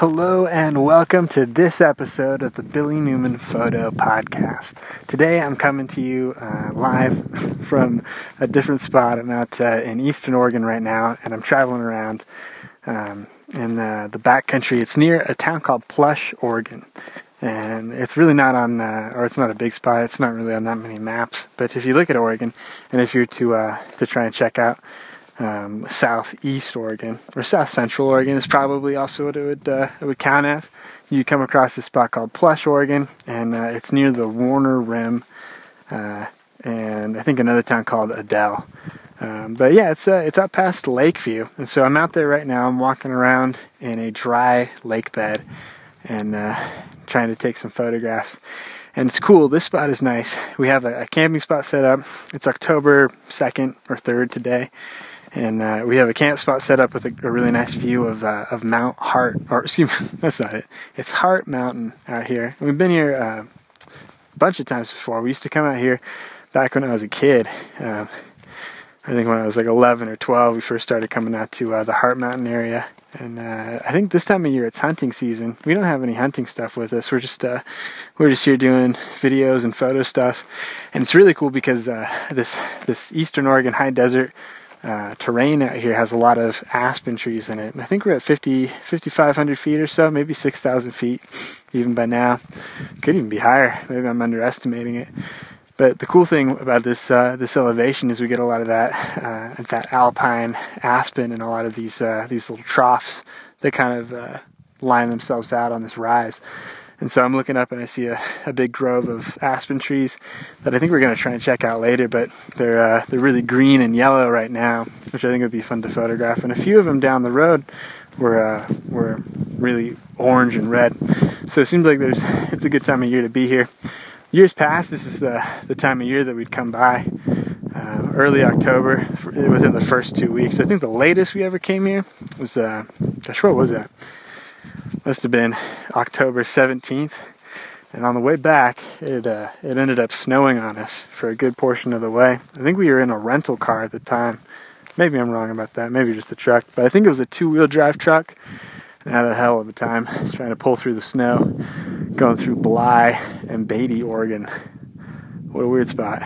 Hello and welcome to this episode of the Billy Newman Photo Podcast. Today I'm coming to you uh, live from a different spot. I'm out uh, in Eastern Oregon right now and I'm traveling around um, in the, the backcountry. It's near a town called Plush, Oregon. And it's really not on, uh, or it's not a big spot. It's not really on that many maps. But if you look at Oregon, and if you're to uh, to try and check out um, southeast Oregon or south central Oregon is probably also what it would uh, it would count as. You come across this spot called Plush, Oregon, and uh, it's near the Warner Rim, uh, and I think another town called Adel. Um, but yeah, it's uh, it's up past Lakeview, and so I'm out there right now. I'm walking around in a dry lake bed and uh, trying to take some photographs. And it's cool. This spot is nice. We have a, a camping spot set up. It's October 2nd or 3rd today and uh, we have a camp spot set up with a, a really nice view of uh, of Mount Hart, or excuse me, that's not it. It's Hart Mountain out here. We've been here uh, a bunch of times before. We used to come out here back when I was a kid. Um, I think when I was like 11 or 12, we first started coming out to uh, the Hart Mountain area. And uh, I think this time of year it's hunting season. We don't have any hunting stuff with us. We're just uh, we're just here doing videos and photo stuff, and it's really cool because this this Eastern Oregon high desert uh, terrain out here has a lot of aspen trees in it. I think we're at 50, 5,500 feet or so, maybe 6,000 feet even by now. Could even be higher. Maybe I'm underestimating it. But the cool thing about this uh, this elevation is we get a lot of that uh, that alpine aspen and a lot of these uh, these little troughs that kind of uh, line themselves out on this rise. And so I'm looking up and I see a, a big grove of aspen trees that I think we're going to try and check out later, but they're, uh, they're really green and yellow right now, which I think would be fun to photograph. And a few of them down the road were, uh, were really orange and red. So it seems like there's, it's a good time of year to be here. Years past, this is the, the time of year that we'd come by. Uh, early October, within the first two weeks. I think the latest we ever came here was, uh, gosh, what was that? Must have been October 17th. And on the way back, it uh, it ended up snowing on us for a good portion of the way. I think we were in a rental car at the time. Maybe I'm wrong about that. Maybe just a truck, but I think it was a two-wheel drive truck. And I had a hell of a time trying to pull through the snow, going through Bly and Beatty, Oregon. What a weird spot.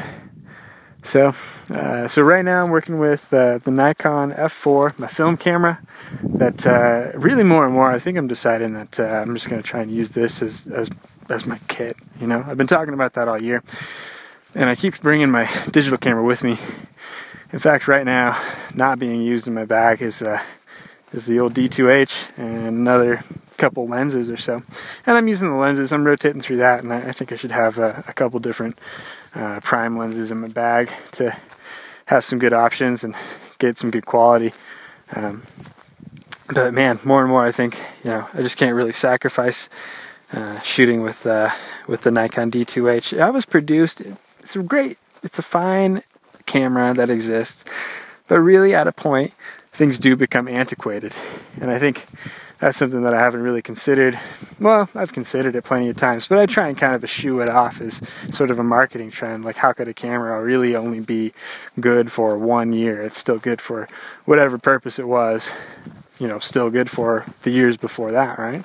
So, uh, so right now I'm working with uh, the Nikon F4, my film camera. That uh, really more and more, I think I'm deciding that uh, I'm just going to try and use this as, as as my kit. You know, I've been talking about that all year, and I keep bringing my digital camera with me. In fact, right now, not being used in my bag is uh, is the old D2H and another couple lenses or so. And I'm using the lenses. I'm rotating through that, and I, I think I should have a, a couple different uh, prime lenses in my bag to have some good options and get some good quality. Um, but man, more and more, I think you know I just can't really sacrifice uh, shooting with uh, with the Nikon D2H. I was produced. It's a great. It's a fine camera that exists, but really at a point, things do become antiquated, and I think that's something that I haven't really considered. Well, I've considered it plenty of times, but I try and kind of eschew it off as sort of a marketing trend. Like, how could a camera really only be good for one year? It's still good for whatever purpose it was, you know, still good for the years before that, right?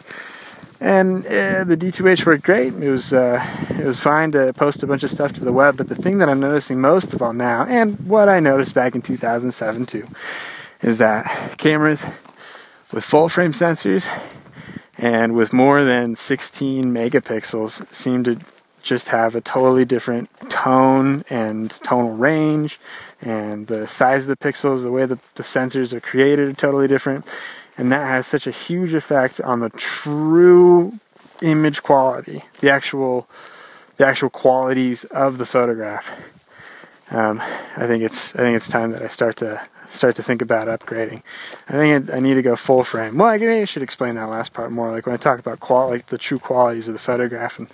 And uh, the D2H worked great. It was uh, it was fine to post a bunch of stuff to the web. But the thing that I'm noticing most of all now, and what I noticed back in 2007 too, is that cameras with full frame sensors and with more than 16 megapixels seem to just have a totally different tone and tonal range. And the size of the pixels the way the, the sensors are created are totally different. And that has such a huge effect on the true image quality the actual the actual qualities of the photograph. Um, I think it's I think it's time that I start to start to think about upgrading. I think I need to go full frame. Well, I maybe I should explain that last part more. Like when I talk about qual, like the true qualities of the photograph and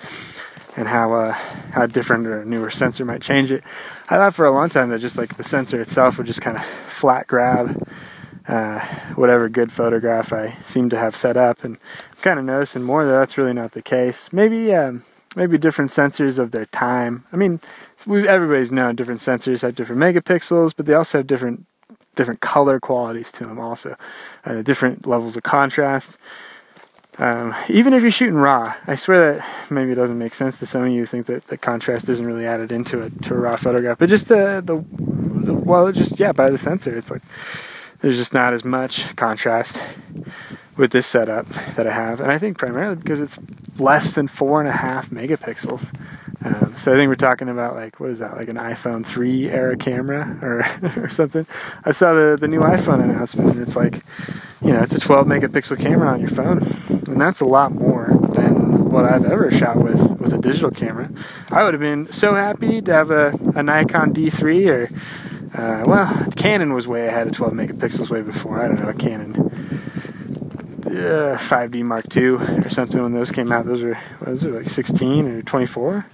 and how uh, how different or newer sensor might change it. I thought for a long time that just like the sensor itself would just kind of flat grab uh, whatever good photograph I seem to have set up, and I'm kind of noticing more that that's really not the case. Maybe. Um, maybe different sensors of their time. I mean, everybody's known different sensors have different megapixels, but they also have different different color qualities to them also, uh, different levels of contrast. Um, even if you're shooting raw, I swear that maybe it doesn't make sense to some of you. Think that the contrast isn't really added into it to a raw photograph, but just the the well, just yeah, by the sensor, it's like there's just not as much contrast with this setup that I have, and I think primarily because it's less than four and a half megapixels. Um, so I think we're talking about like what is that, like an iPhone 3 era camera or or something. I saw the the new iPhone announcement, and it's like, you know, it's a 12 megapixel camera on your phone, and that's a lot more than what I've ever shot with with a digital camera. I would have been so happy to have a, a Nikon D3 or uh, well, Canon was way ahead of 12 megapixels way before. I don't know, a Canon uh, 5D Mark II or something when those came out. Those were, what was it, like 16 or 24?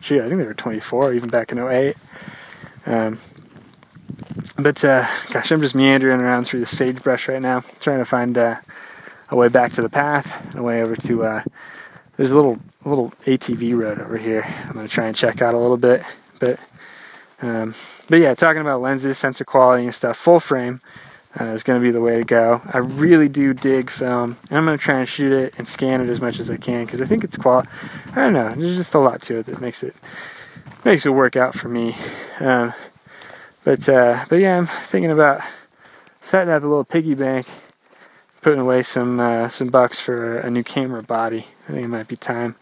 Gee, I think they were 24 even back in 08. Um, but uh, gosh, I'm just meandering around through the sagebrush right now, trying to find uh, a way back to the path and a way over to. Uh, there's a little a little ATV road over here. I'm gonna try and check out a little bit, but um, but yeah, talking about lenses, sensor quality and stuff. Full frame uh, is going to be the way to go. I really do dig film, and I'm going to try and shoot it and scan it as much as I can because I think it's quality. I don't know. There's just a lot to it that makes it makes it work out for me. Um, but uh, but yeah, I'm thinking about setting up a little piggy bank, putting away some uh, some bucks for a new camera body. I think it might be time.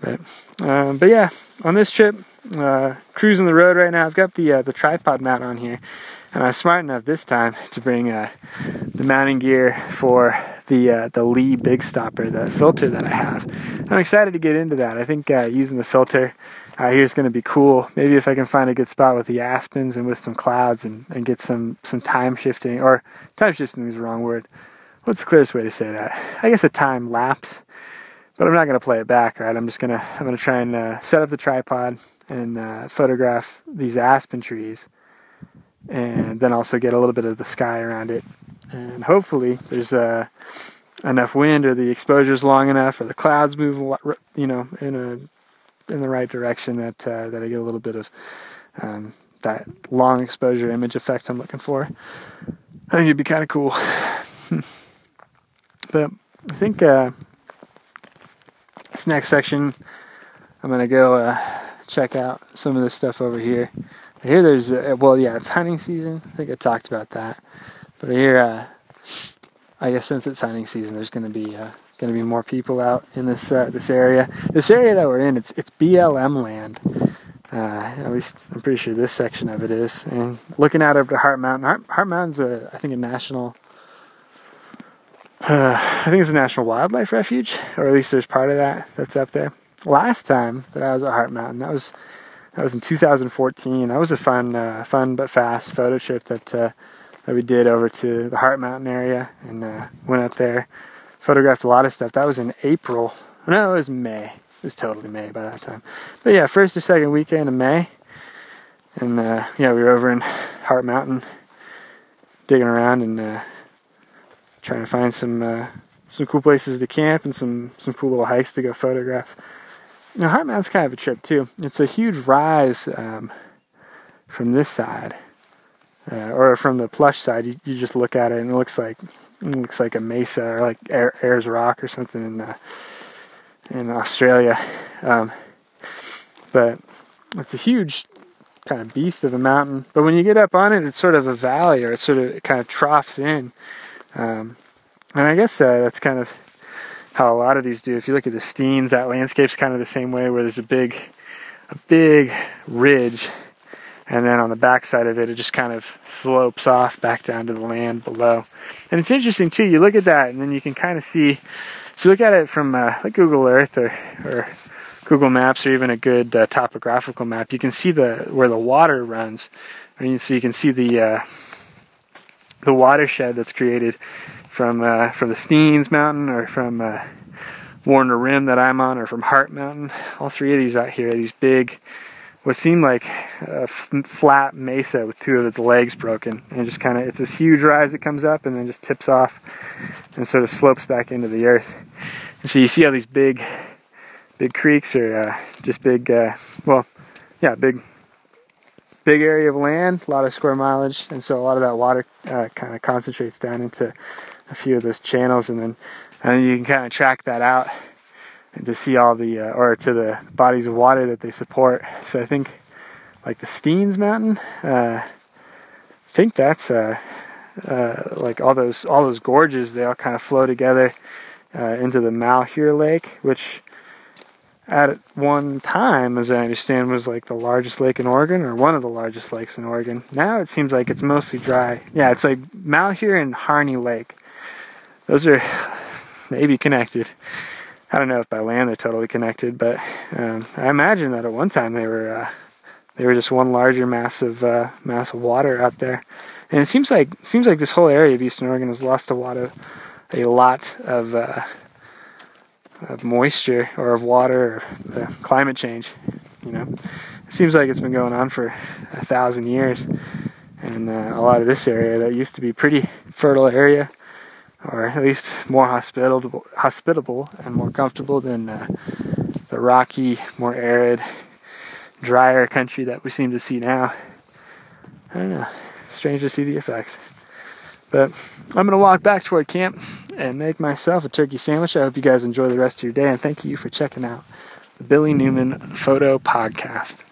But um, but yeah, on this trip, uh, cruising the road right now. I've got the uh, the tripod mount on here and I'm smart enough this time to bring uh, the mounting gear for the uh, the Lee Big Stopper, the filter that I have. I'm excited to get into that. I think uh, using the filter uh, here is going to be cool. Maybe if I can find a good spot with the aspens and with some clouds and, and get some some time shifting or time shifting is the wrong word. What's the clearest way to say that? I guess a time lapse. But I'm not going to play it back, right? I'm just gonna I'm gonna try and uh, set up the tripod and uh, photograph these aspen trees and then also get a little bit of the sky around it. And hopefully there's uh, enough wind or the exposure is long enough or the clouds move, you know, in a in the right direction that uh, that I get a little bit of um, that long exposure image effect I'm looking for. I think it'd be kind of cool. but I think uh, this next section, I'm gonna go uh, check out some of this stuff over here. Here there's, uh, well, yeah, it's hunting season. I think I talked about that. But here, uh, I guess since it's hunting season, there's going to be uh, going to be more people out in this uh, this area. This area that we're in, it's it's BLM land. Uh, at least I'm pretty sure this section of it is. And looking out over to Hart Mountain, Hart, Hart Mountain's a, I think a national. Uh, I think it's a national wildlife refuge, or at least there's part of that that's up there. Last time that I was at Hart Mountain, that was that was in 2014. That was a fun, uh, fun but fast photo trip that uh, that we did over to the Hart Mountain area and uh, went up there, photographed a lot of stuff. That was in April. No, it was May. It was totally May by that time. But yeah, first or second weekend of May, and uh, yeah, we were over in Hart Mountain, digging around and uh, trying to find some uh, some cool places to camp and some some cool little hikes to go photograph. Now, Hart Mountain's kind of a trip too. It's a huge rise um, from this side, uh, or from the plush side. You, you just look at it and it looks like it looks like a mesa or like Ayers Rock or something in uh, in Australia. Um, but it's a huge kind of beast of a mountain. But when you get up on it, it's sort of a valley, or it sort of it kind of troughs in. Um, and I guess uh, that's kind of how a lot of these do. If you look at the Steens, that landscape's kind of the same way, where there's a big, a big ridge, and then on the backside of it, it just kind of slopes off back down to the land below. And it's interesting too. You look at that, and then you can kind of see. If you look at it from uh, like Google Earth or or Google Maps or even a good uh, topographical map, you can see the where the water runs, and so you can see the uh, the watershed that's created from uh, from the Steens Mountain or from uh, Warner Rim that I'm on or from Hart Mountain. All three of these out here, these big, what seem like a f- flat mesa with two of its legs broken, and just kind of it's this huge rise that comes up and then just tips off and sort of slopes back into the earth. And so you see how these big, big creeks are uh, just big, uh, well, yeah, big big area of land, a lot of square mileage, and so a lot of that water uh, kind of concentrates down into a few of those channels, and then and you can kind of track that out and to see all the uh, or to the bodies of water that they support. So I think like the Steens Mountain, uh, I think that's uh, uh, like all those all those gorges. They all kind of flow together uh, into the Malheur Lake, which at one time, as I understand, was like the largest lake in Oregon or one of the largest lakes in Oregon. Now it seems like it's mostly dry. Yeah, it's like Malheur and Harney Lake. Those are maybe connected. I don't know if by land they're totally connected, but um, I imagine that at one time they were uh, they were just one larger massive uh, mass of water out there. And it seems like seems like this whole area of Eastern Oregon has lost a lot of a lot of uh, of moisture or of water or climate change. You know, it seems like it's been going on for a thousand years, and uh, a lot of this area that used to be pretty fertile area, or at least more hospitable, hospitable and more comfortable than uh, the rocky, more arid, drier country that we seem to see now. I don't know. Strange to see the effects. But I'm going to walk back toward camp and make myself a turkey sandwich. I hope you guys enjoy the rest of your day and thank you for checking out the Billy Newman Photo Podcast.